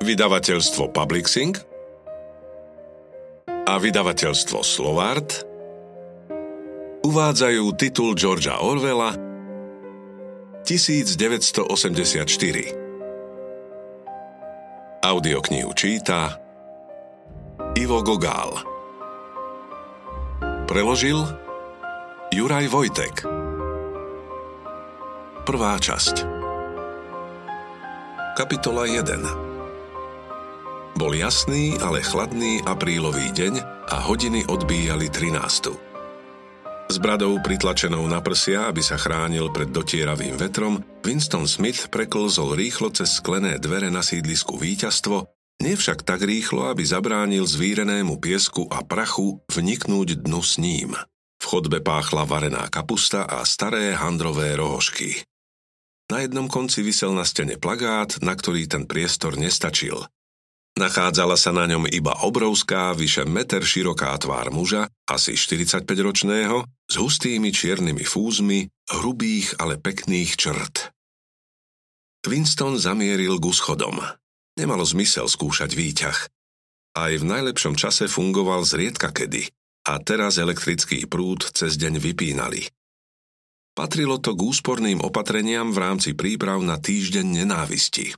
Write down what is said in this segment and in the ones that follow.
Vydavateľstvo Publixing a vydavateľstvo Slovart uvádzajú titul Georgia Orwella 1984. Audioknihu číta Ivo Gogál. Preložil Juraj Vojtek. Prvá časť. Kapitola 1 Bol jasný, ale chladný aprílový deň a hodiny odbíjali 13. S bradou pritlačenou na prsia, aby sa chránil pred dotieravým vetrom, Winston Smith preklzol rýchlo cez sklené dvere na sídlisku víťazstvo, nevšak tak rýchlo, aby zabránil zvírenému piesku a prachu vniknúť dnu s ním. V chodbe páchla varená kapusta a staré handrové rohožky. Na jednom konci vysel na stene plagát, na ktorý ten priestor nestačil. Nachádzala sa na ňom iba obrovská, vyše meter široká tvár muža, asi 45-ročného, s hustými čiernymi fúzmi, hrubých, ale pekných črt. Winston zamieril k schodom. Nemalo zmysel skúšať výťah. Aj v najlepšom čase fungoval zriedka kedy – a teraz elektrický prúd cez deň vypínali. Patrilo to k úsporným opatreniam v rámci príprav na týždeň nenávisti.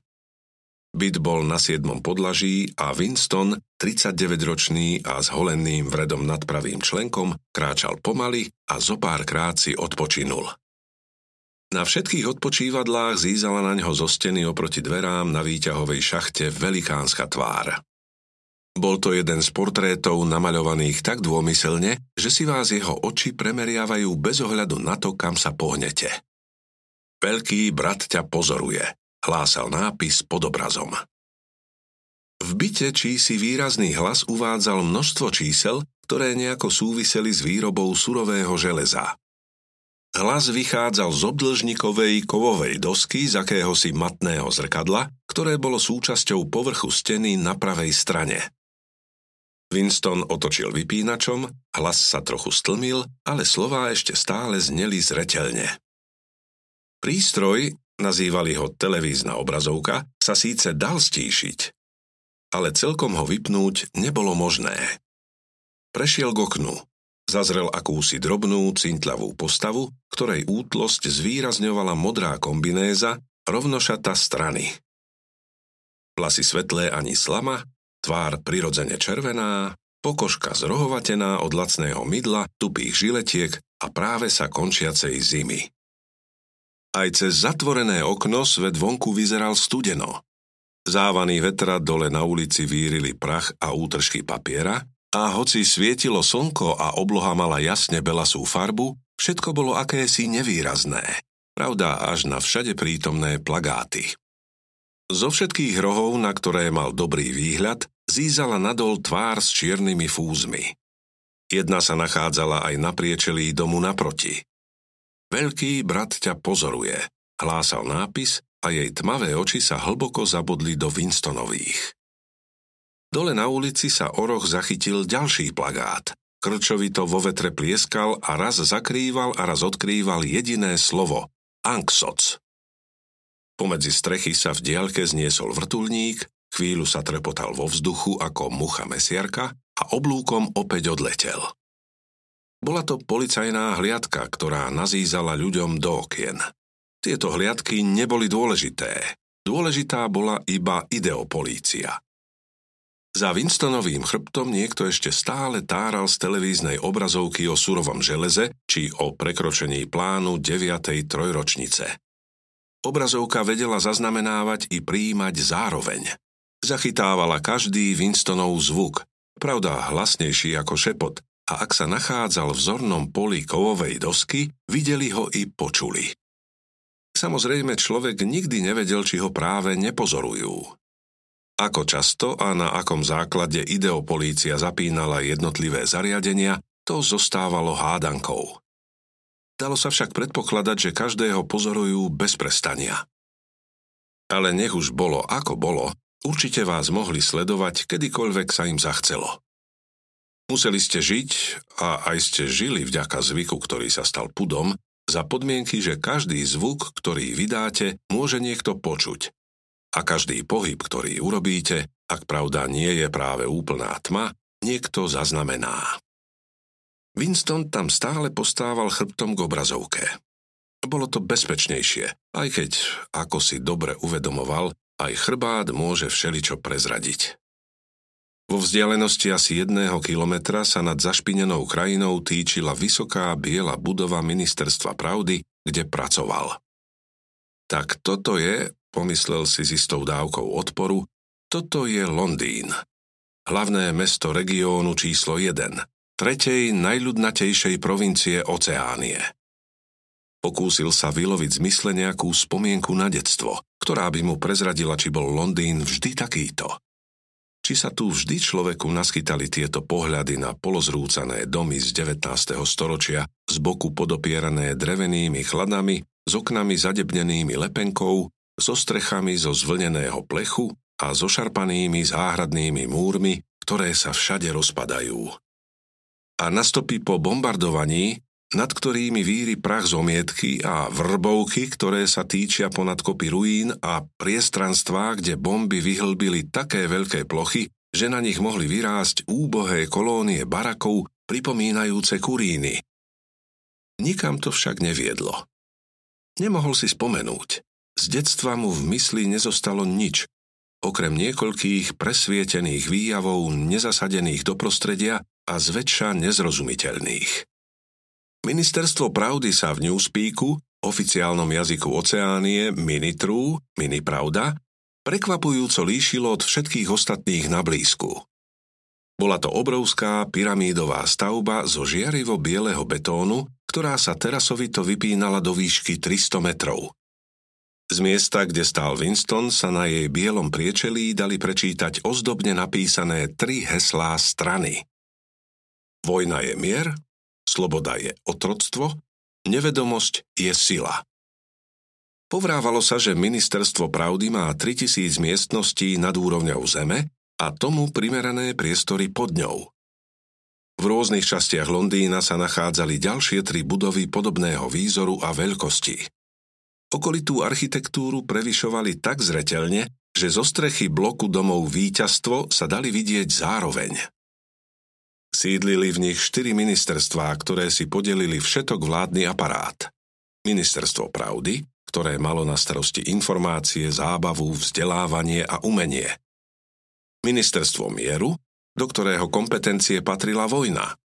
Byt bol na siedmom podlaží a Winston, 39-ročný a s holeným vredom nad pravým členkom, kráčal pomaly a zo pár krát si odpočinul. Na všetkých odpočívadlách zízala na ňo zo steny oproti dverám na výťahovej šachte velikánska tvár. Bol to jeden z portrétov namaľovaných tak dômyselne, že si vás jeho oči premeriavajú bez ohľadu na to, kam sa pohnete. Veľký brat ťa pozoruje, hlásal nápis pod obrazom. V byte čí si výrazný hlas uvádzal množstvo čísel, ktoré nejako súviseli s výrobou surového železa. Hlas vychádzal z obdlžníkovej kovovej dosky z akéhosi matného zrkadla, ktoré bolo súčasťou povrchu steny na pravej strane. Winston otočil vypínačom, hlas sa trochu stlmil, ale slová ešte stále zneli zreteľne. Prístroj, nazývali ho televízna obrazovka, sa síce dal stíšiť, ale celkom ho vypnúť nebolo možné. Prešiel k oknu, zazrel akúsi drobnú, cintľavú postavu, ktorej útlosť zvýrazňovala modrá kombinéza, rovnošata strany. Vlasy svetlé ani slama, Tvár prirodzene červená, pokožka zrohovatená od lacného mydla, tupých žiletiek a práve sa končiacej zimy. Aj cez zatvorené okno svet vonku vyzeral studeno. Závaný vetra dole na ulici vírili prach a útržky papiera a hoci svietilo slnko a obloha mala jasne belasú farbu, všetko bolo akési nevýrazné. Pravda až na všade prítomné plagáty. Zo všetkých rohov, na ktoré mal dobrý výhľad, zízala nadol tvár s čiernymi fúzmi. Jedna sa nachádzala aj na priečelí domu naproti. Veľký brat ťa pozoruje, hlásal nápis a jej tmavé oči sa hlboko zabodli do Winstonových. Dole na ulici sa o roh zachytil ďalší plagát. Krčovito vo vetre plieskal a raz zakrýval a raz odkrýval jediné slovo – Anksoc. Pomedzi strechy sa v diaľke zniesol vrtulník Chvíľu sa trepotal vo vzduchu ako mucha mesiarka a oblúkom opäť odletel. Bola to policajná hliadka, ktorá nazízala ľuďom do okien. Tieto hliadky neboli dôležité. Dôležitá bola iba ideopolícia. Za Winstonovým chrbtom niekto ešte stále táral z televíznej obrazovky o surovom železe či o prekročení plánu 9. trojročnice. Obrazovka vedela zaznamenávať i príjmať zároveň. Zachytávala každý Winstonov zvuk, pravda hlasnejší ako šepot, a ak sa nachádzal v zornom poli kovovej dosky, videli ho i počuli. Samozrejme, človek nikdy nevedel, či ho práve nepozorujú. Ako často a na akom základe ideopolícia zapínala jednotlivé zariadenia, to zostávalo hádankou. Dalo sa však predpokladať, že každého pozorujú bez prestania. Ale nech už bolo ako bolo, Určite vás mohli sledovať, kedykoľvek sa im zachcelo. Museli ste žiť, a aj ste žili vďaka zvyku, ktorý sa stal pudom, za podmienky, že každý zvuk, ktorý vydáte, môže niekto počuť. a každý pohyb, ktorý urobíte, ak pravda nie je práve úplná tma, niekto zaznamená. Winston tam stále postával chrbtom k obrazovke. Bolo to bezpečnejšie, aj keď, ako si dobre uvedomoval, aj chrbát môže všeličo prezradiť. Vo vzdialenosti asi jedného kilometra sa nad zašpinenou krajinou týčila vysoká biela budova ministerstva pravdy, kde pracoval. Tak toto je, pomyslel si s istou dávkou odporu, toto je Londýn. Hlavné mesto regiónu číslo 1, tretej najľudnatejšej provincie Oceánie. Pokúsil sa vyloviť zmysle nejakú spomienku na detstvo, ktorá by mu prezradila, či bol Londýn vždy takýto. Či sa tu vždy človeku naskytali tieto pohľady na polozrúcané domy z 19. storočia, z boku podopierané drevenými chladami s oknami zadebnenými lepenkou, so strechami zo zvlneného plechu a so šarpanými záhradnými múrmi, ktoré sa všade rozpadajú. A nastopí po bombardovaní, nad ktorými víri prach zomietky a vrbovky, ktoré sa týčia ponad kopy ruín a priestranstvá, kde bomby vyhlbili také veľké plochy, že na nich mohli vyrásť úbohé kolónie barakov pripomínajúce kuríny. Nikam to však neviedlo. Nemohol si spomenúť. Z detstva mu v mysli nezostalo nič, okrem niekoľkých presvietených výjavov nezasadených do prostredia a zväčša nezrozumiteľných. Ministerstvo pravdy sa v Newspeaku, oficiálnom jazyku Oceánie, Minitru, Minipravda, prekvapujúco líšilo od všetkých ostatných na blízku. Bola to obrovská pyramídová stavba zo žiarivo bieleho betónu, ktorá sa terasovito vypínala do výšky 300 metrov. Z miesta, kde stál Winston, sa na jej bielom priečelí dali prečítať ozdobne napísané tri heslá strany. Vojna je mier, sloboda je otroctvo, nevedomosť je sila. Povrávalo sa, že ministerstvo pravdy má 3000 miestností nad úrovňou zeme a tomu primerané priestory pod ňou. V rôznych častiach Londýna sa nachádzali ďalšie tri budovy podobného výzoru a veľkosti. Okolitú architektúru prevyšovali tak zretelne, že zo strechy bloku domov víťazstvo sa dali vidieť zároveň. Sídlili v nich štyri ministerstvá, ktoré si podelili všetok vládny aparát. Ministerstvo pravdy, ktoré malo na starosti informácie, zábavu, vzdelávanie a umenie. Ministerstvo mieru, do ktorého kompetencie patrila vojna.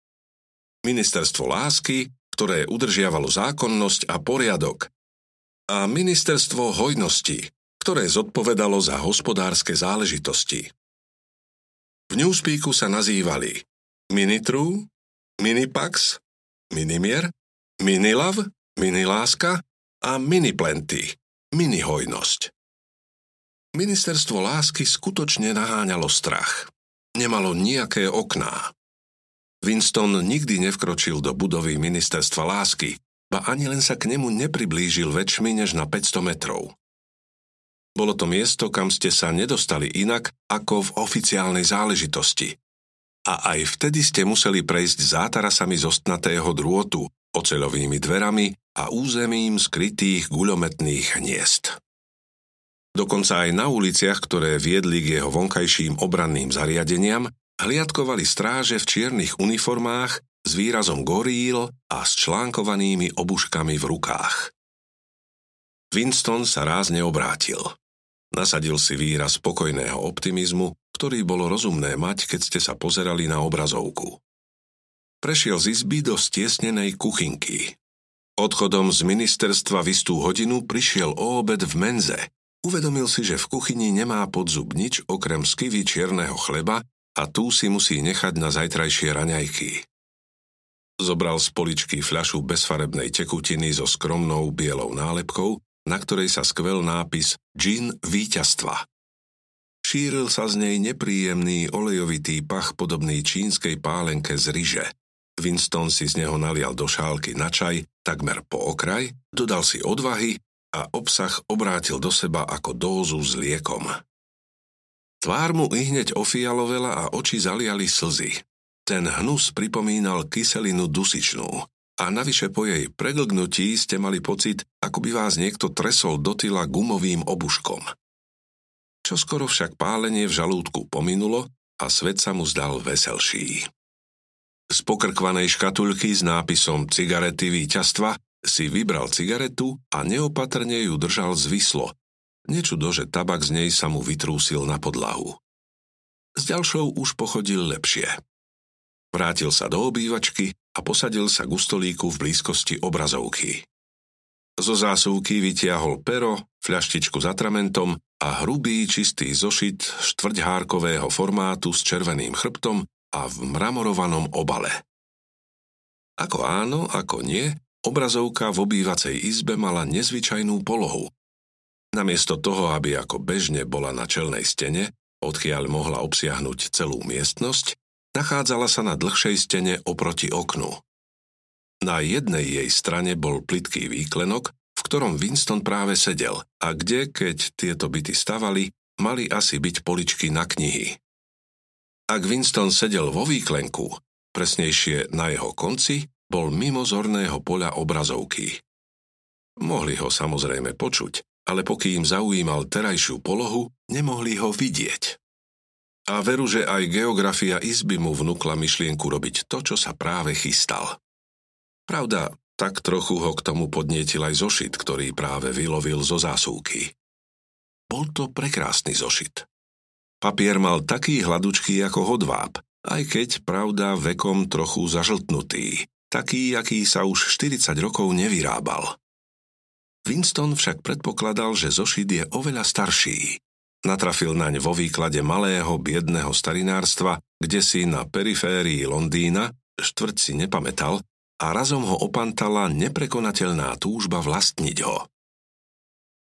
Ministerstvo lásky, ktoré udržiavalo zákonnosť a poriadok. A ministerstvo hojnosti, ktoré zodpovedalo za hospodárske záležitosti. V Newspeaku sa nazývali Minitru, Minipax, Minimier, Minilav, Miniláska a Miniplenty, Minihojnosť. Ministerstvo lásky skutočne naháňalo strach nemalo nejaké okná. Winston nikdy nevkročil do budovy ministerstva lásky, ba ani len sa k nemu nepriblížil väčšmi než na 500 metrov. Bolo to miesto, kam ste sa nedostali inak ako v oficiálnej záležitosti. A aj vtedy ste museli prejsť zátarasami zostnatého drôtu, oceľovými dverami a územím skrytých guľometných hniezd. Dokonca aj na uliciach, ktoré viedli k jeho vonkajším obranným zariadeniam, hliadkovali stráže v čiernych uniformách s výrazom goríl a s článkovanými obuškami v rukách. Winston sa rázne obrátil. Nasadil si výraz spokojného optimizmu, ktorý bolo rozumné mať, keď ste sa pozerali na obrazovku. Prešiel z izby do stiesnenej kuchynky. Odchodom z ministerstva v istú hodinu prišiel o obed v menze, Uvedomil si, že v kuchyni nemá pod zub nič okrem skivy čierneho chleba a tú si musí nechať na zajtrajšie raňajky. Zobral z poličky fľašu bezfarebnej tekutiny so skromnou bielou nálepkou, na ktorej sa skvel nápis Gin víťazstva. Šíril sa z nej nepríjemný olejovitý pach podobný čínskej pálenke z ryže. Winston si z neho nalial do šálky na čaj, takmer po okraj, dodal si odvahy a obsah obrátil do seba ako dózu s liekom. Tvár mu i hneď ofialovela a oči zaliali slzy. Ten hnus pripomínal kyselinu dusičnú a navyše po jej preglgnutí ste mali pocit, ako by vás niekto tresol do tyla gumovým obuškom. Čoskoro však pálenie v žalúdku pominulo a svet sa mu zdal veselší. Z pokrkvanej škatulky s nápisom cigarety víťazstva si vybral cigaretu a neopatrne ju držal zvislo. Nečudo, že tabak z nej sa mu vytrúsil na podlahu. S ďalšou už pochodil lepšie. Vrátil sa do obývačky a posadil sa k stolíku v blízkosti obrazovky. Zo zásuvky vytiahol pero, fľaštičku s atramentom a hrubý čistý zošit štvrťhárkového formátu s červeným chrbtom a v mramorovanom obale. Ako áno, ako nie, obrazovka v obývacej izbe mala nezvyčajnú polohu. Namiesto toho, aby ako bežne bola na čelnej stene, odkiaľ mohla obsiahnuť celú miestnosť, nachádzala sa na dlhšej stene oproti oknu. Na jednej jej strane bol plitký výklenok, v ktorom Winston práve sedel a kde, keď tieto byty stavali, mali asi byť poličky na knihy. Ak Winston sedel vo výklenku, presnejšie na jeho konci, bol mimo zorného poľa obrazovky. Mohli ho samozrejme počuť, ale pokým zaujímal terajšiu polohu, nemohli ho vidieť. A veru, že aj geografia izby mu vnúkla myšlienku robiť to, čo sa práve chystal. Pravda, tak trochu ho k tomu podnietil aj zošit, ktorý práve vylovil zo zásuvky. Bol to prekrásny zošit. Papier mal taký hladučký ako hodváb, aj keď, pravda, vekom trochu zažltnutý, taký, aký sa už 40 rokov nevyrábal. Winston však predpokladal, že zošit je oveľa starší. Natrafil naň vo výklade malého, biedného starinárstva, kde si na periférii Londýna, štvrť si nepamätal, a razom ho opantala neprekonateľná túžba vlastniť ho.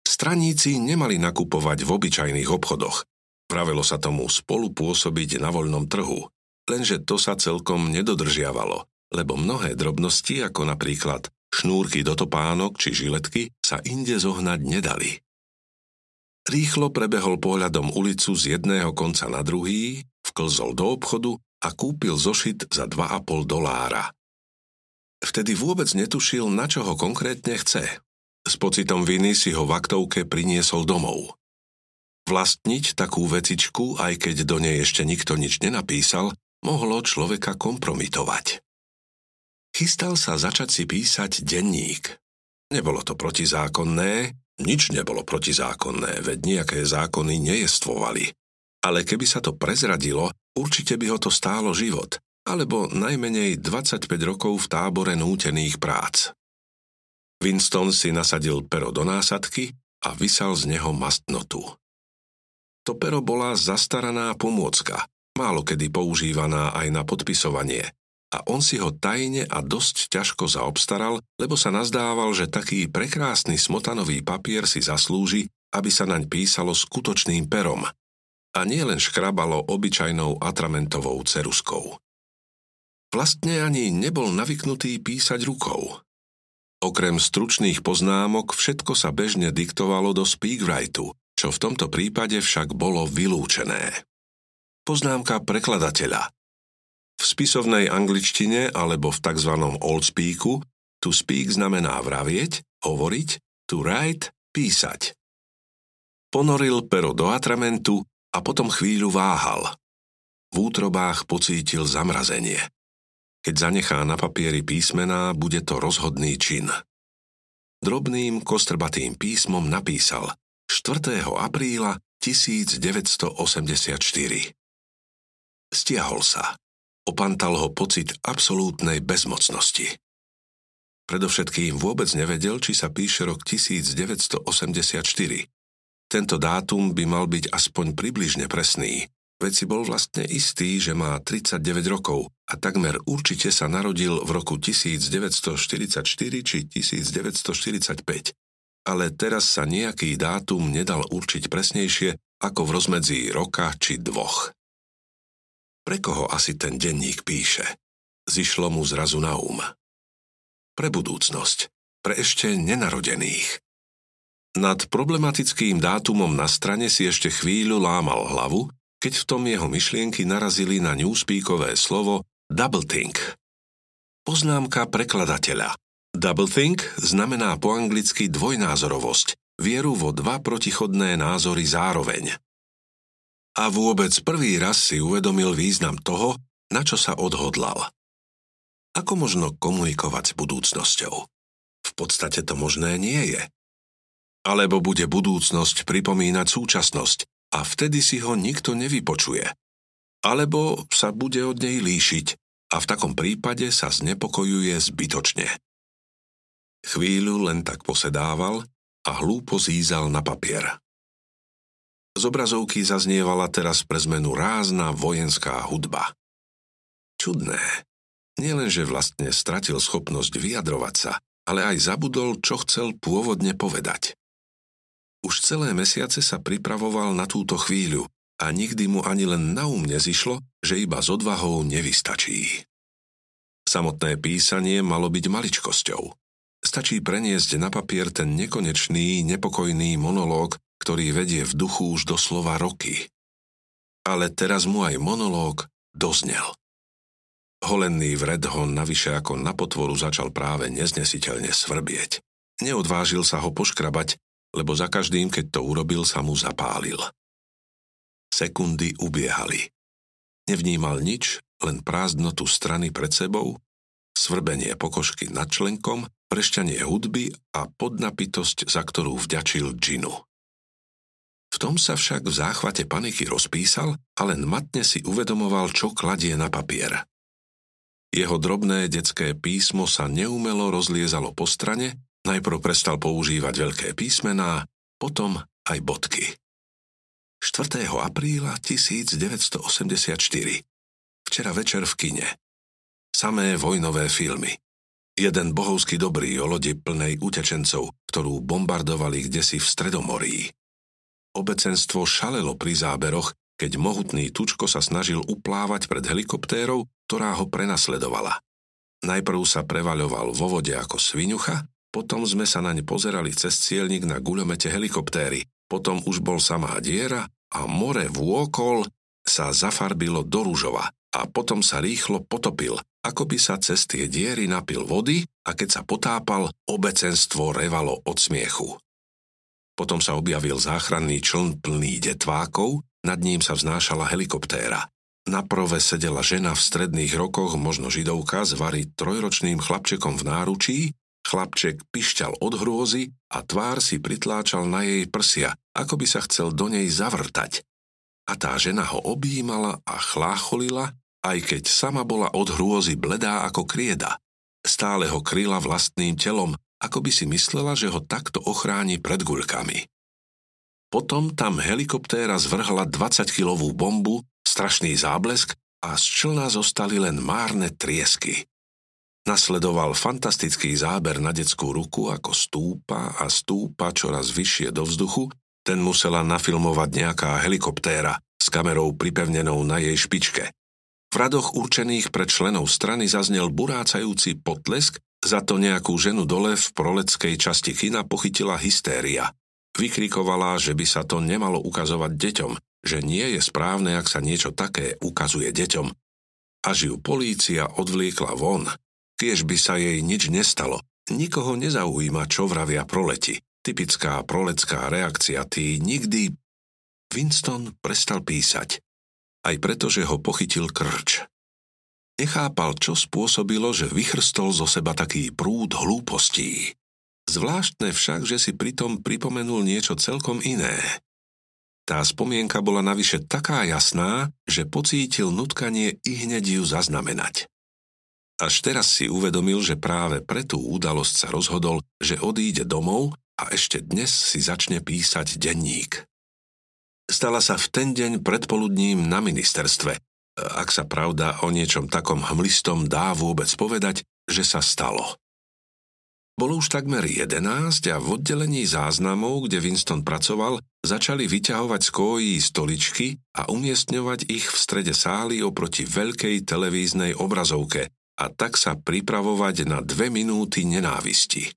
Straníci nemali nakupovať v obyčajných obchodoch. Pravilo sa tomu spolupôsobiť na voľnom trhu, lenže to sa celkom nedodržiavalo, lebo mnohé drobnosti, ako napríklad šnúrky do topánok či žiletky, sa inde zohnať nedali. Rýchlo prebehol pohľadom ulicu z jedného konca na druhý, vklzol do obchodu a kúpil zošit za 2,5 dolára. Vtedy vôbec netušil, na čo ho konkrétne chce. S pocitom viny si ho v aktovke priniesol domov. Vlastniť takú vecičku, aj keď do nej ešte nikto nič nenapísal, mohlo človeka kompromitovať. Chystal sa začať si písať denník. Nebolo to protizákonné, nič nebolo protizákonné, veď nejaké zákony nejestvovali. Ale keby sa to prezradilo, určite by ho to stálo život alebo najmenej 25 rokov v tábore nútených prác. Winston si nasadil pero do násadky a vysal z neho mastnotu. To pero bola zastaraná pomôcka, málo kedy používaná aj na podpisovanie, a on si ho tajne a dosť ťažko zaobstaral, lebo sa nazdával, že taký prekrásny smotanový papier si zaslúži, aby sa naň písalo skutočným perom a nie len škrabalo obyčajnou atramentovou ceruskou. Vlastne ani nebol navyknutý písať rukou. Okrem stručných poznámok všetko sa bežne diktovalo do speakwritu, čo v tomto prípade však bolo vylúčené. Poznámka prekladateľa. V spisovnej angličtine alebo v tzv. old speaku to speak znamená vravieť, hovoriť, to write, písať. Ponoril pero do atramentu a potom chvíľu váhal. V útrobách pocítil zamrazenie. Keď zanechá na papieri písmená, bude to rozhodný čin. Drobným kostrbatým písmom napísal 4. apríla 1984. Stiahol sa. Opantal ho pocit absolútnej bezmocnosti. Predovšetkým vôbec nevedel, či sa píše rok 1984. Tento dátum by mal byť aspoň približne presný, veď bol vlastne istý, že má 39 rokov a takmer určite sa narodil v roku 1944 či 1945. Ale teraz sa nejaký dátum nedal určiť presnejšie ako v rozmedzi roka či dvoch. Pre koho asi ten denník píše? Zišlo mu zrazu na um. Pre budúcnosť, pre ešte nenarodených. Nad problematickým dátumom na strane si ešte chvíľu lámal hlavu, keď v tom jeho myšlienky narazili na newspeakové slovo doublethink. Poznámka prekladateľa. Doublethink znamená po anglicky dvojnázorovosť, vieru vo dva protichodné názory zároveň. A vôbec prvý raz si uvedomil význam toho, na čo sa odhodlal. Ako možno komunikovať s budúcnosťou? V podstate to možné nie je. Alebo bude budúcnosť pripomínať súčasnosť a vtedy si ho nikto nevypočuje. Alebo sa bude od nej líšiť a v takom prípade sa znepokojuje zbytočne. Chvíľu len tak posedával a hlúpo zízal na papier. Z obrazovky zaznievala teraz pre zmenu rázna vojenská hudba. Čudné. Nielenže vlastne stratil schopnosť vyjadrovať sa, ale aj zabudol, čo chcel pôvodne povedať. Už celé mesiace sa pripravoval na túto chvíľu a nikdy mu ani len na um nezišlo, že iba s odvahou nevystačí. Samotné písanie malo byť maličkosťou. Stačí preniesť na papier ten nekonečný, nepokojný monológ, ktorý vedie v duchu už doslova roky. Ale teraz mu aj monológ doznel. Holenný vred ho navyše ako na potvoru začal práve neznesiteľne svrbieť. Neodvážil sa ho poškrabať, lebo za každým, keď to urobil, sa mu zapálil. Sekundy ubiehali. Nevnímal nič, len prázdnotu strany pred sebou, svrbenie pokožky nad členkom, prešťanie hudby a podnapitosť, za ktorú vďačil džinu. V tom sa však v záchvate paniky rozpísal a len matne si uvedomoval, čo kladie na papier. Jeho drobné detské písmo sa neumelo rozliezalo po strane, najprv prestal používať veľké písmená, potom aj bodky. 4. apríla 1984. Včera večer v kine. Samé vojnové filmy. Jeden bohovsky dobrý o lodi plnej utečencov, ktorú bombardovali kdesi v Stredomorí. Obecenstvo šalelo pri záberoch, keď mohutný Tučko sa snažil uplávať pred helikoptérou, ktorá ho prenasledovala. Najprv sa prevaľoval vo vode ako svinucha, potom sme sa naň pozerali cez cielnik na guľomete helikoptéry, potom už bol samá diera a more vôkol sa zafarbilo do rúžova a potom sa rýchlo potopil, ako by sa cez tie diery napil vody a keď sa potápal, obecenstvo revalo od smiechu. Potom sa objavil záchranný čln plný detvákov nad ním sa vznášala helikoptéra. Na prove sedela žena v stredných rokoch, možno židovka, s vary trojročným chlapčekom v náručí, chlapček pišťal od hrôzy a tvár si pritláčal na jej prsia, ako by sa chcel do nej zavrtať. A tá žena ho objímala a chlácholila, aj keď sama bola od hrôzy bledá ako krieda. Stále ho kryla vlastným telom, ako by si myslela, že ho takto ochráni pred guľkami. Potom tam helikoptéra zvrhla 20-kilovú bombu, strašný záblesk a z člna zostali len márne triesky. Nasledoval fantastický záber na detskú ruku, ako stúpa a stúpa čoraz vyššie do vzduchu, ten musela nafilmovať nejaká helikoptéra s kamerou pripevnenou na jej špičke. V radoch určených pre členov strany zaznel burácajúci potlesk, za to nejakú ženu dole v proleckej časti kina pochytila hystéria. Vykrikovala, že by sa to nemalo ukazovať deťom, že nie je správne, ak sa niečo také ukazuje deťom. Až ju polícia odvliekla von, tiež by sa jej nič nestalo. Nikoho nezaujíma, čo vravia proleti. Typická prolecká reakcia, tý nikdy... Winston prestal písať. Aj preto, že ho pochytil krč. Nechápal, čo spôsobilo, že vychrstol zo seba taký prúd hlúpostí. Zvláštne však, že si pritom pripomenul niečo celkom iné. Tá spomienka bola navyše taká jasná, že pocítil nutkanie i hneď ju zaznamenať. Až teraz si uvedomil, že práve pre tú udalosť sa rozhodol, že odíde domov a ešte dnes si začne písať denník. Stala sa v ten deň predpoludním na ministerstve. Ak sa pravda o niečom takom hmlistom dá vôbec povedať, že sa stalo. Bolo už takmer 11 a v oddelení záznamov, kde Winston pracoval, začali vyťahovať z kójí stoličky a umiestňovať ich v strede sály oproti veľkej televíznej obrazovke a tak sa pripravovať na dve minúty nenávisti.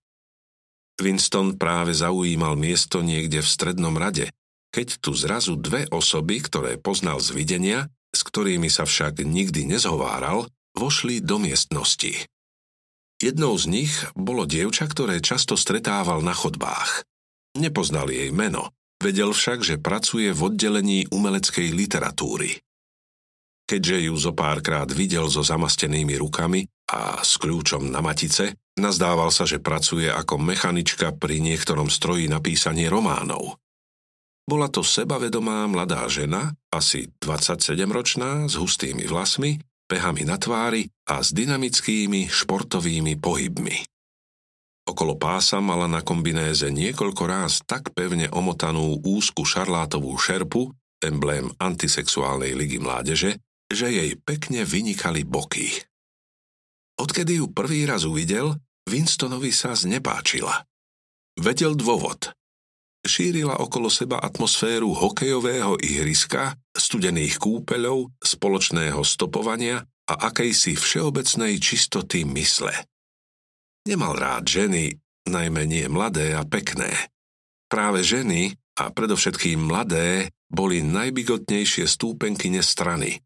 Winston práve zaujímal miesto niekde v strednom rade, keď tu zrazu dve osoby, ktoré poznal z videnia, s ktorými sa však nikdy nezhováral, vošli do miestnosti. Jednou z nich bolo dievča, ktoré často stretával na chodbách. Nepoznal jej meno, Vedel však, že pracuje v oddelení umeleckej literatúry. Keďže ju zo párkrát videl so zamastenými rukami a s kľúčom na matice, nazdával sa, že pracuje ako mechanička pri niektorom stroji na písanie románov. Bola to sebavedomá mladá žena, asi 27-ročná, s hustými vlasmi, pehami na tvári a s dynamickými športovými pohybmi. Okolo pása mala na kombinéze niekoľko ráz tak pevne omotanú úzku šarlátovú šerpu, emblém antisexuálnej ligy mládeže, že jej pekne vynikali boky. Odkedy ju prvý raz uvidel, Winstonovi sa znepáčila. Vedel dôvod. Šírila okolo seba atmosféru hokejového ihriska, studených kúpeľov, spoločného stopovania a akejsi všeobecnej čistoty mysle. Nemal rád ženy, najmä nie mladé a pekné. Práve ženy, a predovšetkým mladé, boli najbigotnejšie stúpenkyne strany.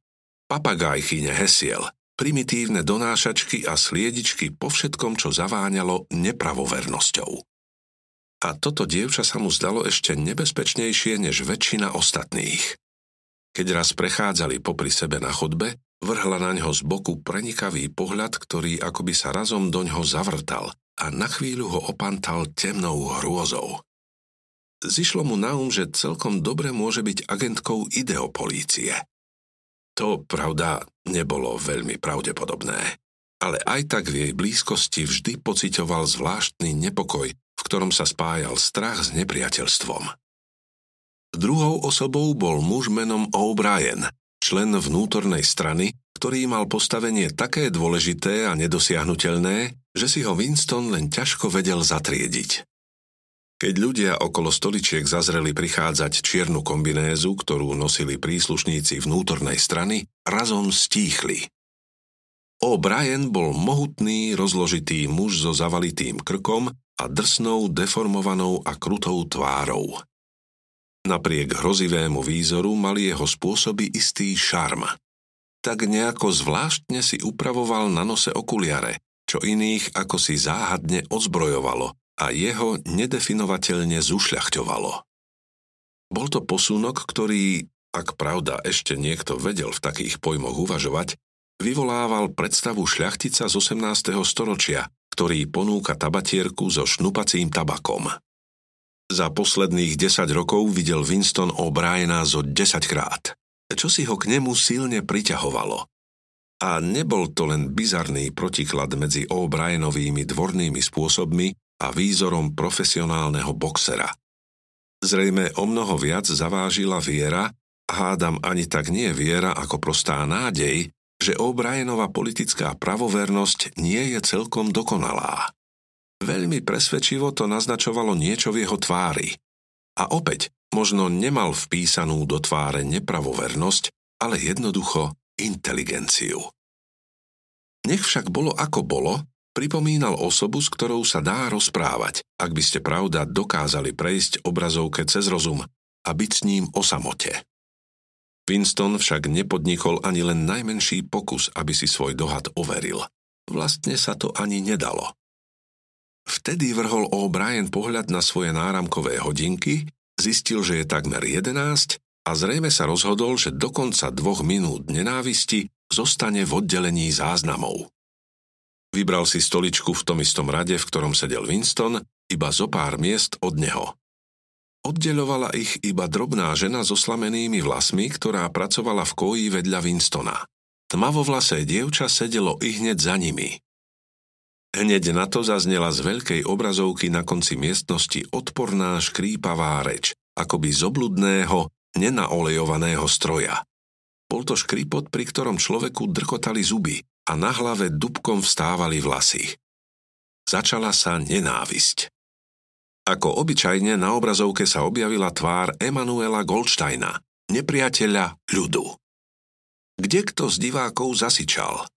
Papagájchyne hesiel, primitívne donášačky a sliedičky po všetkom, čo zaváňalo nepravovernosťou. A toto dievča sa mu zdalo ešte nebezpečnejšie než väčšina ostatných. Keď raz prechádzali popri sebe na chodbe, Vrhla na ňo z boku prenikavý pohľad, ktorý akoby sa razom do ňoho zavrtal a na chvíľu ho opantal temnou hrôzou. Zišlo mu na um, že celkom dobre môže byť agentkou ideopolície. To, pravda, nebolo veľmi pravdepodobné, ale aj tak v jej blízkosti vždy pocitoval zvláštny nepokoj, v ktorom sa spájal strach s nepriateľstvom. Druhou osobou bol muž menom O'Brien, člen vnútornej strany, ktorý mal postavenie také dôležité a nedosiahnutelné, že si ho Winston len ťažko vedel zatriediť. Keď ľudia okolo stoličiek zazreli prichádzať čiernu kombinézu, ktorú nosili príslušníci vnútornej strany, razom stíchli. O'Brien bol mohutný, rozložitý muž so zavalitým krkom a drsnou, deformovanou a krutou tvárou. Napriek hrozivému výzoru mali jeho spôsoby istý šarm. Tak nejako zvláštne si upravoval na nose okuliare, čo iných ako si záhadne odzbrojovalo a jeho nedefinovateľne zušľachťovalo. Bol to posunok, ktorý, ak pravda ešte niekto vedel v takých pojmoch uvažovať, vyvolával predstavu šľachtica z 18. storočia, ktorý ponúka tabatierku so šnupacím tabakom. Za posledných 10 rokov videl Winston O'Briena zo 10 krát, čo si ho k nemu silne priťahovalo. A nebol to len bizarný protiklad medzi O'Brienovými dvornými spôsobmi a výzorom profesionálneho boxera. Zrejme o mnoho viac zavážila viera, a hádam ani tak nie viera ako prostá nádej, že O'Brienova politická pravovernosť nie je celkom dokonalá. Veľmi presvedčivo to naznačovalo niečo v jeho tvári. A opäť, možno nemal vpísanú do tváre nepravovernosť, ale jednoducho inteligenciu. Nech však bolo ako bolo, pripomínal osobu, s ktorou sa dá rozprávať, ak by ste pravda dokázali prejsť obrazovke cez rozum a byť s ním o samote. Winston však nepodnikol ani len najmenší pokus, aby si svoj dohad overil. Vlastne sa to ani nedalo. Vtedy vrhol O'Brien pohľad na svoje náramkové hodinky, zistil, že je takmer 11 a zrejme sa rozhodol, že do konca dvoch minút nenávisti zostane v oddelení záznamov. Vybral si stoličku v tom istom rade, v ktorom sedel Winston, iba zo pár miest od neho. Oddeľovala ich iba drobná žena so slamenými vlasmi, ktorá pracovala v koji vedľa Winstona. Tmavovlasé dievča sedelo i hneď za nimi. Hneď na to zaznela z veľkej obrazovky na konci miestnosti odporná škrípavá reč, akoby z obludného, nenaolejovaného stroja. Bol to škrípot, pri ktorom človeku drkotali zuby a na hlave dubkom vstávali vlasy. Začala sa nenávisť. Ako obyčajne na obrazovke sa objavila tvár Emanuela Goldsteina, nepriateľa ľudu. Kde kto z divákov zasičal –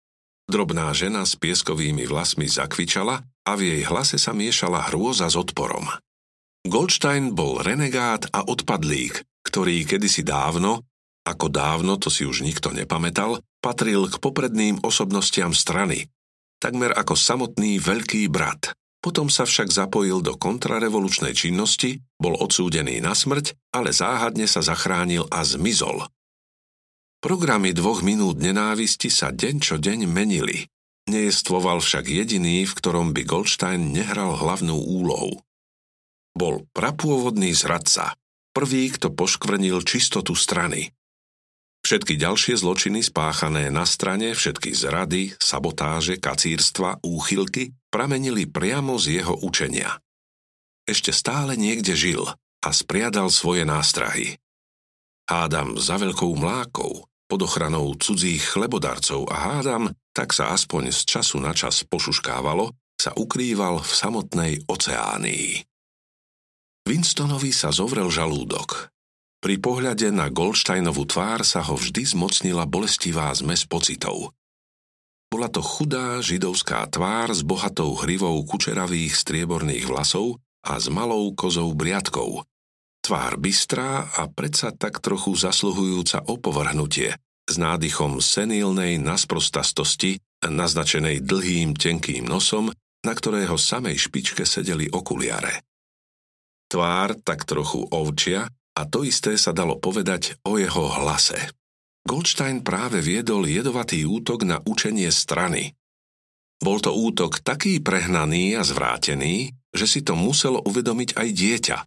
Drobná žena s pieskovými vlasmi zakvičala a v jej hlase sa miešala hrôza s odporom. Goldstein bol renegát a odpadlík, ktorý kedysi dávno, ako dávno to si už nikto nepamätal, patril k popredným osobnostiam strany, takmer ako samotný veľký brat, Potom sa však zapojil do kontrarevolučnej činnosti, bol odsúdený na smrť, ale záhadne sa zachránil a zmizol. Programy dvoch minút nenávisti sa deň čo deň menili. Nejestvoval však jediný, v ktorom by Goldstein nehral hlavnú úlohu. Bol prapôvodný zradca, prvý, kto poškvrnil čistotu strany. Všetky ďalšie zločiny spáchané na strane, všetky zrady, sabotáže, kacírstva, úchylky pramenili priamo z jeho učenia. Ešte stále niekde žil a spriadal svoje nástrahy. Hádam za veľkou mlákou, pod ochranou cudzích chlebodarcov a hádam, tak sa aspoň z času na čas pošuškávalo, sa ukrýval v samotnej oceánii. Winstonovi sa zovrel žalúdok. Pri pohľade na Goldsteinovú tvár sa ho vždy zmocnila bolestivá zmes pocitov. Bola to chudá židovská tvár s bohatou hrivou kučeravých strieborných vlasov a s malou kozou briadkou. Tvár bystrá a predsa tak trochu zasluhujúca o povrhnutie, s nádychom senilnej nasprostastosti, naznačenej dlhým tenkým nosom, na ktorého samej špičke sedeli okuliare. Tvár tak trochu ovčia a to isté sa dalo povedať o jeho hlase. Goldstein práve viedol jedovatý útok na učenie strany. Bol to útok taký prehnaný a zvrátený, že si to muselo uvedomiť aj dieťa.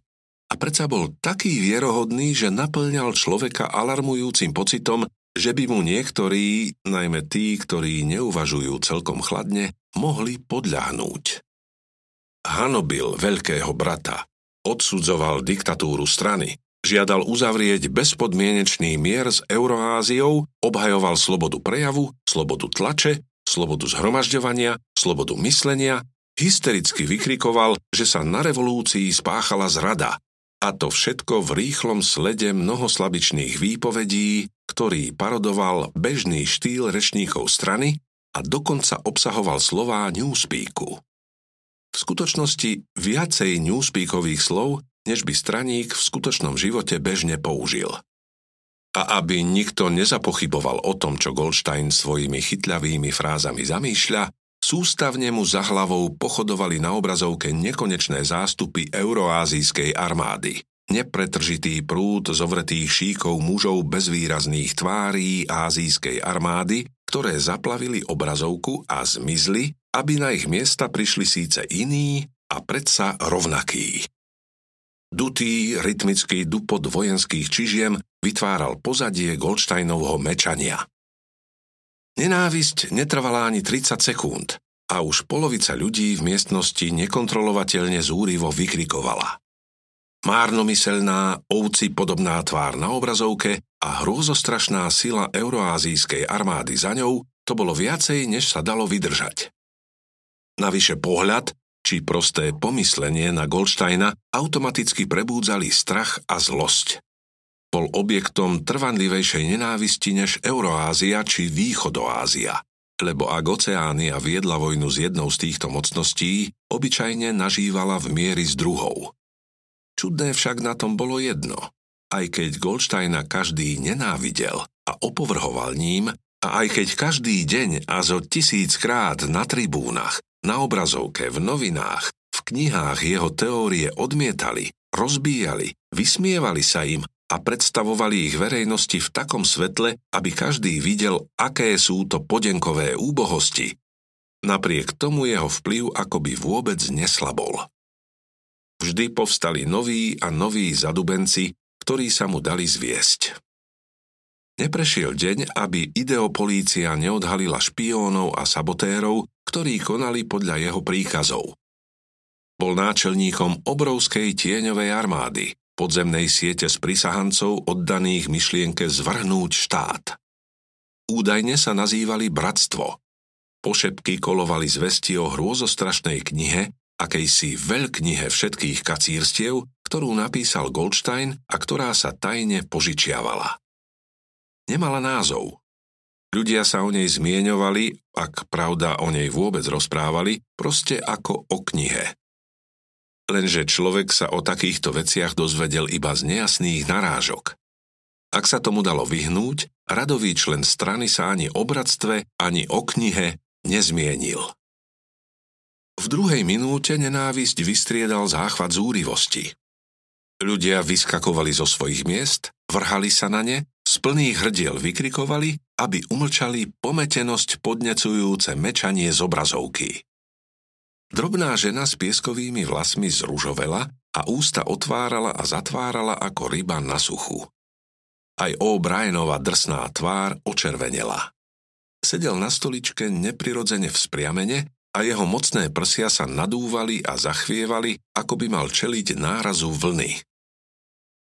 A predsa bol taký vierohodný, že naplňal človeka alarmujúcim pocitom, že by mu niektorí, najmä tí, ktorí neuvažujú celkom chladne, mohli podľahnúť. Hanobil veľkého brata, odsudzoval diktatúru strany, Žiadal uzavrieť bezpodmienečný mier s Euroáziou, obhajoval slobodu prejavu, slobodu tlače, slobodu zhromažďovania, slobodu myslenia, hystericky vykrikoval, že sa na revolúcii spáchala zrada. A to všetko v rýchlom slede mnohoslabičných výpovedí, ktorý parodoval bežný štýl rečníkov strany a dokonca obsahoval slová newspeaku. V skutočnosti viacej newspeakových slov než by straník v skutočnom živote bežne použil. A aby nikto nezapochyboval o tom, čo Goldstein svojimi chytľavými frázami zamýšľa, sústavne mu za hlavou pochodovali na obrazovke nekonečné zástupy euroázijskej armády. Nepretržitý prúd zovretých šíkov mužov bezvýrazných tvárí ázijskej armády, ktoré zaplavili obrazovku a zmizli, aby na ich miesta prišli síce iní a predsa rovnakí. Dutý, rytmický dupot vojenských čižiem vytváral pozadie Goldsteinovho mečania. Nenávisť netrvala ani 30 sekúnd a už polovica ľudí v miestnosti nekontrolovateľne zúrivo vykrikovala. Márnomyselná, ovci podobná tvár na obrazovke a hrôzostrašná sila euroázijskej armády za ňou to bolo viacej, než sa dalo vydržať. Navyše pohľad, či prosté pomyslenie na Goldsteina automaticky prebúdzali strach a zlosť. Bol objektom trvanlivejšej nenávisti než Euroázia či Východoázia, lebo ak Oceánia viedla vojnu s jednou z týchto mocností, obyčajne nažívala v miery s druhou. Čudné však na tom bolo jedno. Aj keď Goldsteina každý nenávidel a opovrhoval ním, a aj keď každý deň a zo tisíckrát na tribúnach na obrazovke, v novinách, v knihách jeho teórie odmietali, rozbíjali, vysmievali sa im a predstavovali ich verejnosti v takom svetle, aby každý videl, aké sú to podenkové úbohosti. Napriek tomu jeho vplyv akoby vôbec neslabol. Vždy povstali noví a noví zadubenci, ktorí sa mu dali zviesť. Neprešiel deň, aby ideopolícia neodhalila špiónov a sabotérov, ktorí konali podľa jeho príkazov. Bol náčelníkom obrovskej tieňovej armády, podzemnej siete s prisahancov oddaných myšlienke zvrhnúť štát. Údajne sa nazývali Bratstvo. Pošepky kolovali zvesti o hrôzostrašnej knihe, akejsi veľknihe všetkých kacírstiev, ktorú napísal Goldstein a ktorá sa tajne požičiavala. Nemala názov. Ľudia sa o nej zmieňovali, ak pravda o nej vôbec rozprávali, proste ako o knihe. Lenže človek sa o takýchto veciach dozvedel iba z nejasných narážok. Ak sa tomu dalo vyhnúť, radový člen strany sa ani o bratstve, ani o knihe nezmienil. V druhej minúte nenávisť vystriedal záchvat zúrivosti. Ľudia vyskakovali zo svojich miest, vrhali sa na ne, z plných hrdiel vykrikovali, aby umlčali pometenosť podnecujúce mečanie z obrazovky. Drobná žena s pieskovými vlasmi zružovela a ústa otvárala a zatvárala ako ryba na suchu. Aj O'Brienova drsná tvár očervenela. Sedel na stoličke neprirodzene vzpriamene a jeho mocné prsia sa nadúvali a zachvievali, ako by mal čeliť nárazu vlny.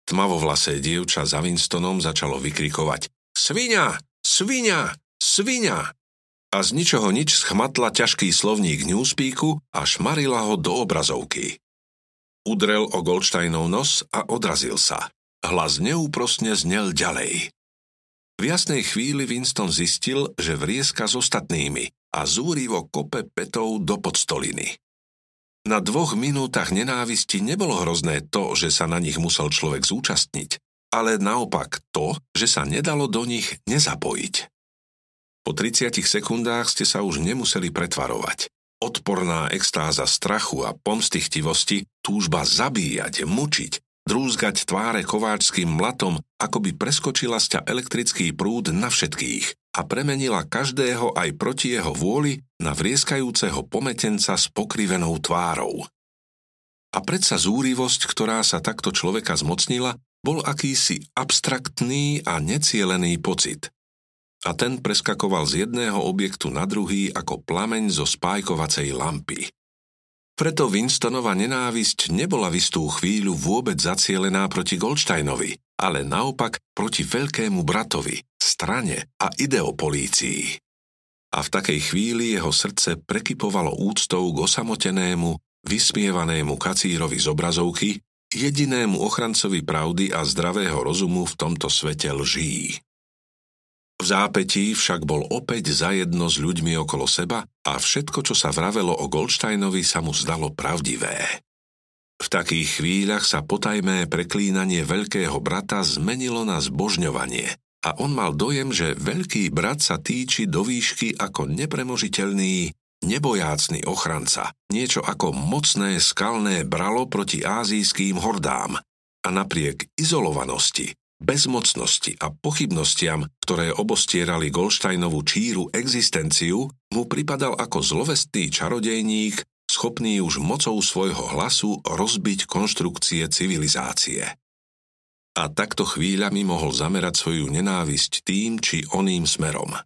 Tmavovlasé dievča za Winstonom začalo vykrikovať Svinia! Svinia! Svinia! A z ničoho nič schmatla ťažký slovník newspeaku a šmarila ho do obrazovky. Udrel o Goldsteinov nos a odrazil sa. Hlas neúprostne znel ďalej. V jasnej chvíli Winston zistil, že vrieska s ostatnými a zúrivo kope petov do podstoliny. Na dvoch minútach nenávisti nebolo hrozné to, že sa na nich musel človek zúčastniť, ale naopak to, že sa nedalo do nich nezapojiť. Po 30 sekundách ste sa už nemuseli pretvarovať. Odporná extáza strachu a pomstichtivosti, túžba zabíjať, mučiť, drúzgať tváre kováčským mlatom, ako by preskočila sťa elektrický prúd na všetkých a premenila každého aj proti jeho vôli na vrieskajúceho pometenca s pokrivenou tvárou. A predsa zúrivosť, ktorá sa takto človeka zmocnila, bol akýsi abstraktný a necielený pocit. A ten preskakoval z jedného objektu na druhý ako plameň zo spájkovacej lampy. Preto Winstonova nenávisť nebola v istú chvíľu vôbec zacielená proti Goldsteinovi, ale naopak proti veľkému bratovi, strane a ideopolícii. A v takej chvíli jeho srdce prekypovalo úctou k osamotenému, vysmievanému kacírovi z obrazovky, jedinému ochrancovi pravdy a zdravého rozumu v tomto svete lží. V zápetí však bol opäť zajedno s ľuďmi okolo seba a všetko, čo sa vravelo o Goldsteinovi, sa mu zdalo pravdivé. V takých chvíľach sa potajmé preklínanie veľkého brata zmenilo na zbožňovanie a on mal dojem, že veľký brat sa týči do výšky ako nepremožiteľný, nebojácný ochranca, niečo ako mocné skalné bralo proti ázijským hordám a napriek izolovanosti, bezmocnosti a pochybnostiam, ktoré obostierali Golštajnovú číru existenciu, mu pripadal ako zlovestný čarodejník, schopný už mocou svojho hlasu rozbiť konštrukcie civilizácie. A takto chvíľami mohol zamerať svoju nenávisť tým či oným smerom.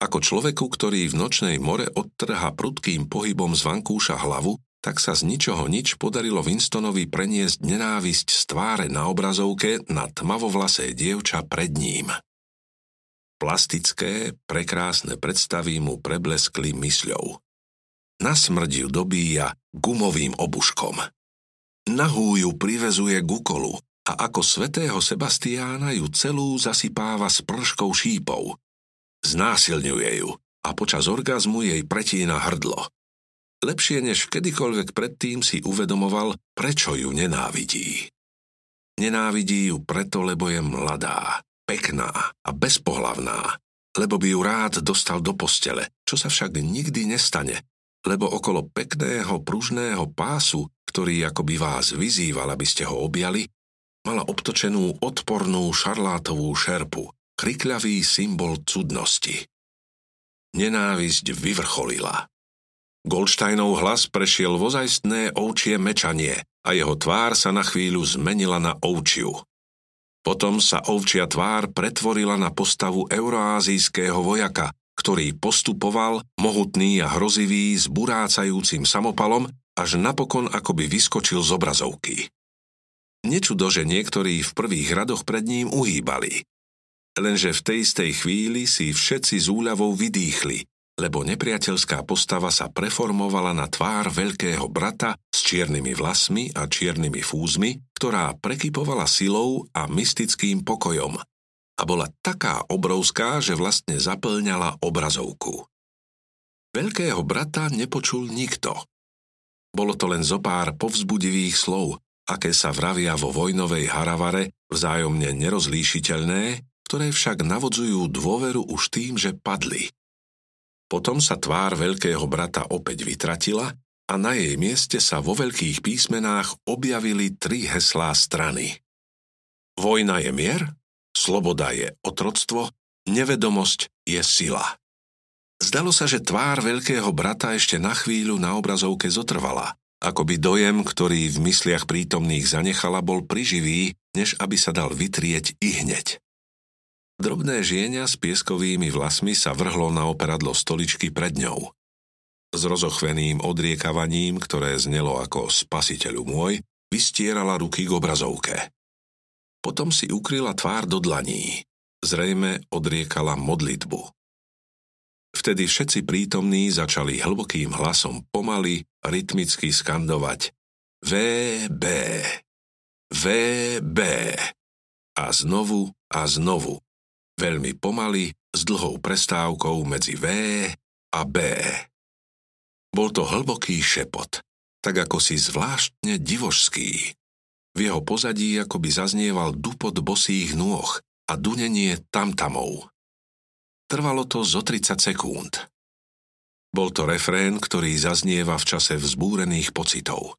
Ako človeku, ktorý v nočnej more odtrha prudkým pohybom z vankúša hlavu, tak sa z ničoho nič podarilo Winstonovi preniesť nenávisť z tváre na obrazovke na tmavovlasé dievča pred ním. Plastické, prekrásne predstavy mu prebleskli mysľou. Na smrť ju dobíja gumovým obuškom. Nahú ju privezuje k ukolu a ako svetého Sebastiána ju celú zasypáva s prškou šípov. Znásilňuje ju a počas orgazmu jej pretína hrdlo – Lepšie než kedykoľvek predtým si uvedomoval, prečo ju nenávidí. Nenávidí ju preto, lebo je mladá, pekná a bezpohlavná, lebo by ju rád dostal do postele, čo sa však nikdy nestane, lebo okolo pekného pružného pásu, ktorý by vás vyzýval, aby ste ho objali, mala obtočenú odpornú šarlátovú šerpu, krikľavý symbol cudnosti. Nenávisť vyvrcholila. Goldsteinov hlas prešiel vozajstné ovčie mečanie a jeho tvár sa na chvíľu zmenila na ovčiu. Potom sa ovčia tvár pretvorila na postavu euroázijského vojaka, ktorý postupoval, mohutný a hrozivý, s burácajúcim samopalom, až napokon akoby vyskočil z obrazovky. Nečudo, že niektorí v prvých radoch pred ním uhýbali. Lenže v tej istej chvíli si všetci z úľavou vydýchli, lebo nepriateľská postava sa preformovala na tvár veľkého brata s čiernymi vlasmi a čiernymi fúzmi, ktorá prekypovala silou a mystickým pokojom a bola taká obrovská, že vlastne zaplňala obrazovku. Veľkého brata nepočul nikto. Bolo to len zo pár povzbudivých slov, aké sa vravia vo vojnovej haravare, vzájomne nerozlíšiteľné, ktoré však navodzujú dôveru už tým, že padli – potom sa tvár veľkého brata opäť vytratila a na jej mieste sa vo veľkých písmenách objavili tri heslá strany. Vojna je mier, sloboda je otroctvo, nevedomosť je sila. Zdalo sa, že tvár veľkého brata ešte na chvíľu na obrazovke zotrvala, ako by dojem, ktorý v mysliach prítomných zanechala, bol priživý, než aby sa dal vytrieť i hneď. Drobné žienia s pieskovými vlasmi sa vrhlo na operadlo stoličky pred ňou. S rozochveným odriekavaním, ktoré znelo ako spasiteľu môj, vystierala ruky k obrazovke. Potom si ukryla tvár do dlaní. Zrejme odriekala modlitbu. Vtedy všetci prítomní začali hlbokým hlasom pomaly, rytmicky skandovať VB, VB a znovu a znovu veľmi pomaly, s dlhou prestávkou medzi V a B. Bol to hlboký šepot, tak ako si zvláštne divožský. V jeho pozadí akoby zaznieval dupot bosých nôh a dunenie tamtamov. Trvalo to zo 30 sekúnd. Bol to refrén, ktorý zaznieva v čase vzbúrených pocitov.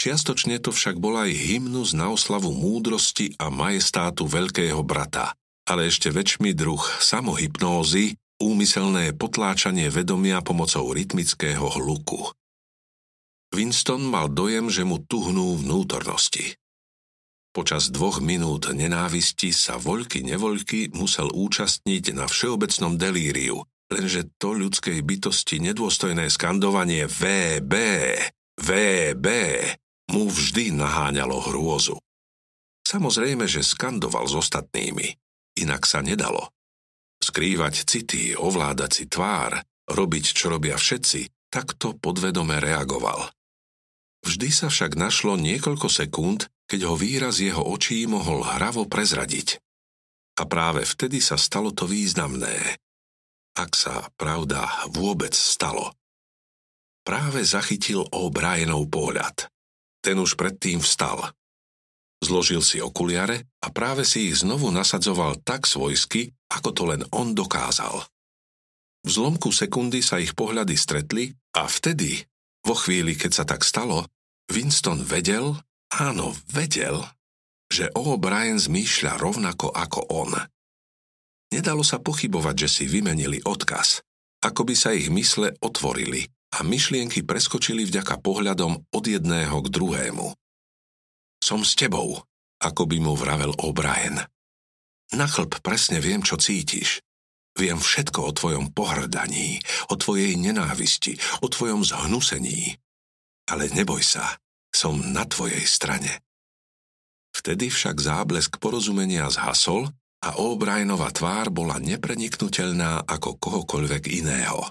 Čiastočne to však bol aj hymnus na oslavu múdrosti a majestátu veľkého brata, ale ešte väčší druh samohypnózy, úmyselné potláčanie vedomia pomocou rytmického hluku. Winston mal dojem, že mu tuhnú vnútornosti. Počas dvoch minút nenávisti sa voľky nevoľky musel účastniť na všeobecnom delíriu, lenže to ľudskej bytosti nedôstojné skandovanie VB, VB mu vždy naháňalo hrôzu. Samozrejme, že skandoval s ostatnými, Inak sa nedalo. Skrývať city, ovládať si tvár, robiť, čo robia všetci, takto podvedome reagoval. Vždy sa však našlo niekoľko sekúnd, keď ho výraz jeho očí mohol hravo prezradiť. A práve vtedy sa stalo to významné. Ak sa, pravda, vôbec stalo. Práve zachytil O'Brienov pohľad. Ten už predtým vstal. Zložil si okuliare a práve si ich znovu nasadzoval tak svojsky, ako to len on dokázal. V zlomku sekundy sa ich pohľady stretli a vtedy, vo chvíli, keď sa tak stalo, Winston vedel, áno, vedel, že O'Brien zmýšľa rovnako ako on. Nedalo sa pochybovať, že si vymenili odkaz, ako by sa ich mysle otvorili a myšlienky preskočili vďaka pohľadom od jedného k druhému. Som s tebou, ako by mu vravel O'Brien. Na chlb presne viem, čo cítiš. Viem všetko o tvojom pohrdaní, o tvojej nenávisti, o tvojom zhnusení. Ale neboj sa, som na tvojej strane. Vtedy však záblesk porozumenia zhasol a O'Brienova tvár bola nepreniknutelná ako kohokoľvek iného.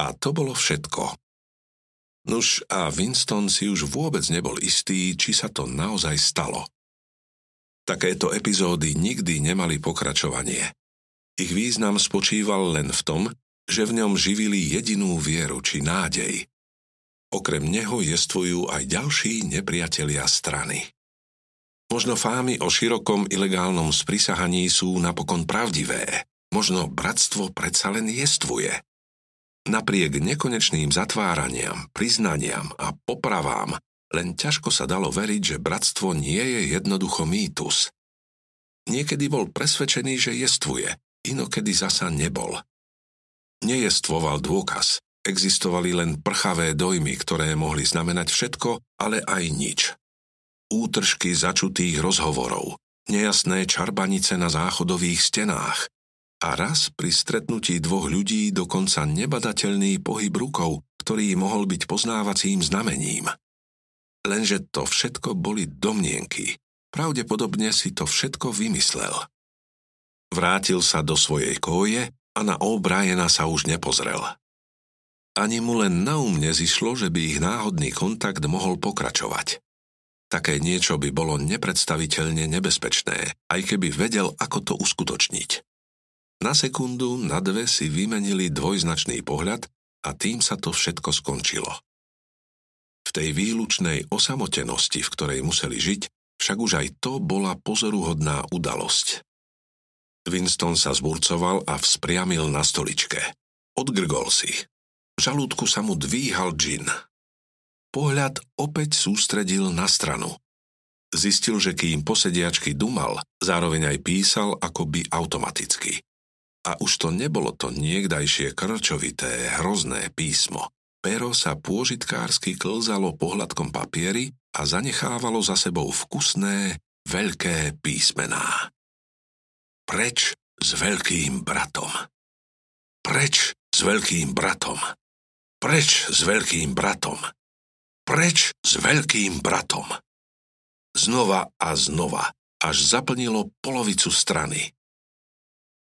A to bolo všetko, Nuž a Winston si už vôbec nebol istý, či sa to naozaj stalo. Takéto epizódy nikdy nemali pokračovanie. Ich význam spočíval len v tom, že v ňom živili jedinú vieru či nádej. Okrem neho jestvujú aj ďalší nepriatelia strany. Možno fámy o širokom ilegálnom sprisahaní sú napokon pravdivé. Možno bratstvo predsa len jestvuje. Napriek nekonečným zatváraniam, priznaniam a popravám len ťažko sa dalo veriť, že bratstvo nie je jednoducho mýtus. Niekedy bol presvedčený, že jestvuje, inokedy zasa nebol. Nejestvoval dôkaz, existovali len prchavé dojmy, ktoré mohli znamenať všetko, ale aj nič. Útržky začutých rozhovorov, nejasné čarbanice na záchodových stenách, a raz pri stretnutí dvoch ľudí dokonca nebadateľný pohyb rukou, ktorý mohol byť poznávacím znamením. Lenže to všetko boli domnienky. Pravdepodobne si to všetko vymyslel. Vrátil sa do svojej koje a na O'Briena sa už nepozrel. Ani mu len na um nezišlo, že by ich náhodný kontakt mohol pokračovať. Také niečo by bolo nepredstaviteľne nebezpečné, aj keby vedel, ako to uskutočniť. Na sekundu, na dve si vymenili dvojznačný pohľad a tým sa to všetko skončilo. V tej výlučnej osamotenosti, v ktorej museli žiť, však už aj to bola pozoruhodná udalosť. Winston sa zburcoval a vzpriamil na stoličke. Odgrgol si. V žalúdku sa mu dvíhal džin. Pohľad opäť sústredil na stranu. Zistil, že kým posediačky dumal, zároveň aj písal akoby automaticky. A už to nebolo to niekdajšie krčovité, hrozné písmo. Pero sa pôžitkársky klzalo pohľadkom papiery a zanechávalo za sebou vkusné, veľké písmená. Preč s veľkým bratom. Preč s veľkým bratom. Preč s veľkým bratom. Preč s veľkým bratom. Znova a znova, až zaplnilo polovicu strany.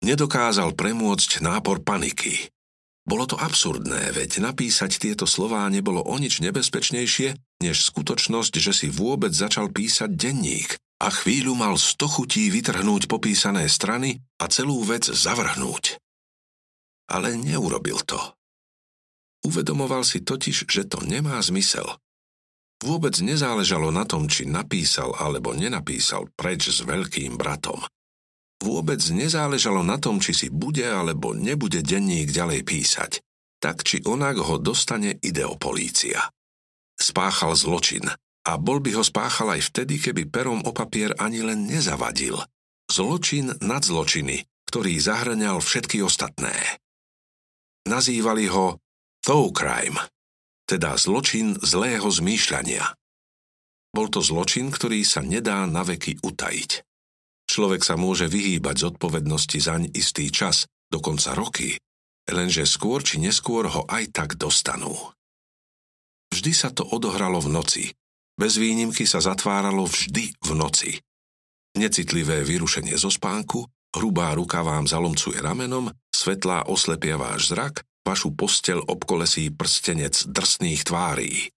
Nedokázal premôcť nápor paniky. Bolo to absurdné, veď napísať tieto slová nebolo o nič nebezpečnejšie, než skutočnosť, že si vôbec začal písať denník a chvíľu mal sto chutí vytrhnúť popísané strany a celú vec zavrhnúť. Ale neurobil to. Uvedomoval si totiž, že to nemá zmysel. Vôbec nezáležalo na tom, či napísal alebo nenapísal preč s veľkým bratom. Vôbec nezáležalo na tom, či si bude alebo nebude denník ďalej písať. Tak či onak ho dostane ideopolícia. Spáchal zločin a bol by ho spáchal aj vtedy, keby perom o papier ani len nezavadil. Zločin nad zločiny, ktorý zahrňal všetky ostatné. Nazývali ho thou crime, teda zločin zlého zmýšľania. Bol to zločin, ktorý sa nedá na veky utajiť. Človek sa môže vyhýbať zodpovednosti zaň istý čas, dokonca roky, lenže skôr či neskôr ho aj tak dostanú. Vždy sa to odohralo v noci. Bez výnimky sa zatváralo vždy v noci. Necitlivé vyrušenie zo spánku, hrubá ruka vám zalomcuje ramenom, svetlá oslepia váš zrak, vašu postel obkolesí prstenec drsných tvárí.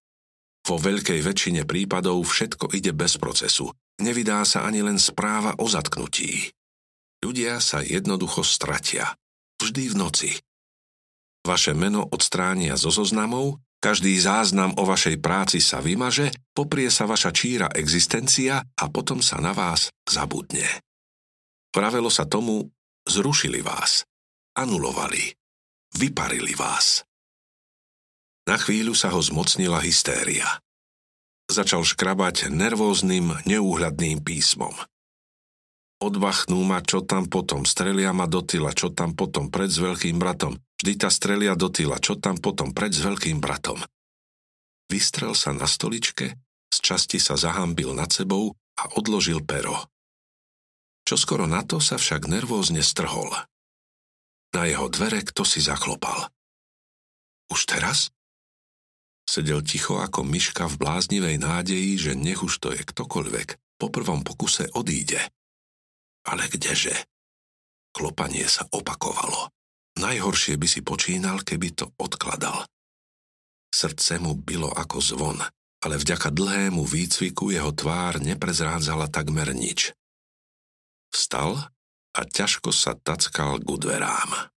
Vo veľkej väčšine prípadov všetko ide bez procesu, Nevydá sa ani len správa o zatknutí. Ľudia sa jednoducho stratia. Vždy v noci. Vaše meno odstránia zo zoznamov, každý záznam o vašej práci sa vymaže, poprie sa vaša číra existencia a potom sa na vás zabudne. Pravelo sa tomu, zrušili vás, anulovali, vyparili vás. Na chvíľu sa ho zmocnila hystéria začal škrabať nervóznym, neúhľadným písmom. Odbachnú ma, čo tam potom, strelia ma do tyla, čo tam potom, pred s veľkým bratom. Vždy ta strelia do tyla, čo tam potom, pred s veľkým bratom. Vystrel sa na stoličke, z časti sa zahambil nad sebou a odložil pero. Čoskoro na to sa však nervózne strhol. Na jeho dvere kto si zaklopal. Už teraz? Sedel ticho ako myška v bláznivej nádeji, že nech už to je ktokoľvek, po prvom pokuse odíde. Ale kdeže? Klopanie sa opakovalo. Najhoršie by si počínal, keby to odkladal. Srdce mu bylo ako zvon, ale vďaka dlhému výcviku jeho tvár neprezrádzala takmer nič. Vstal a ťažko sa tackal k dverám.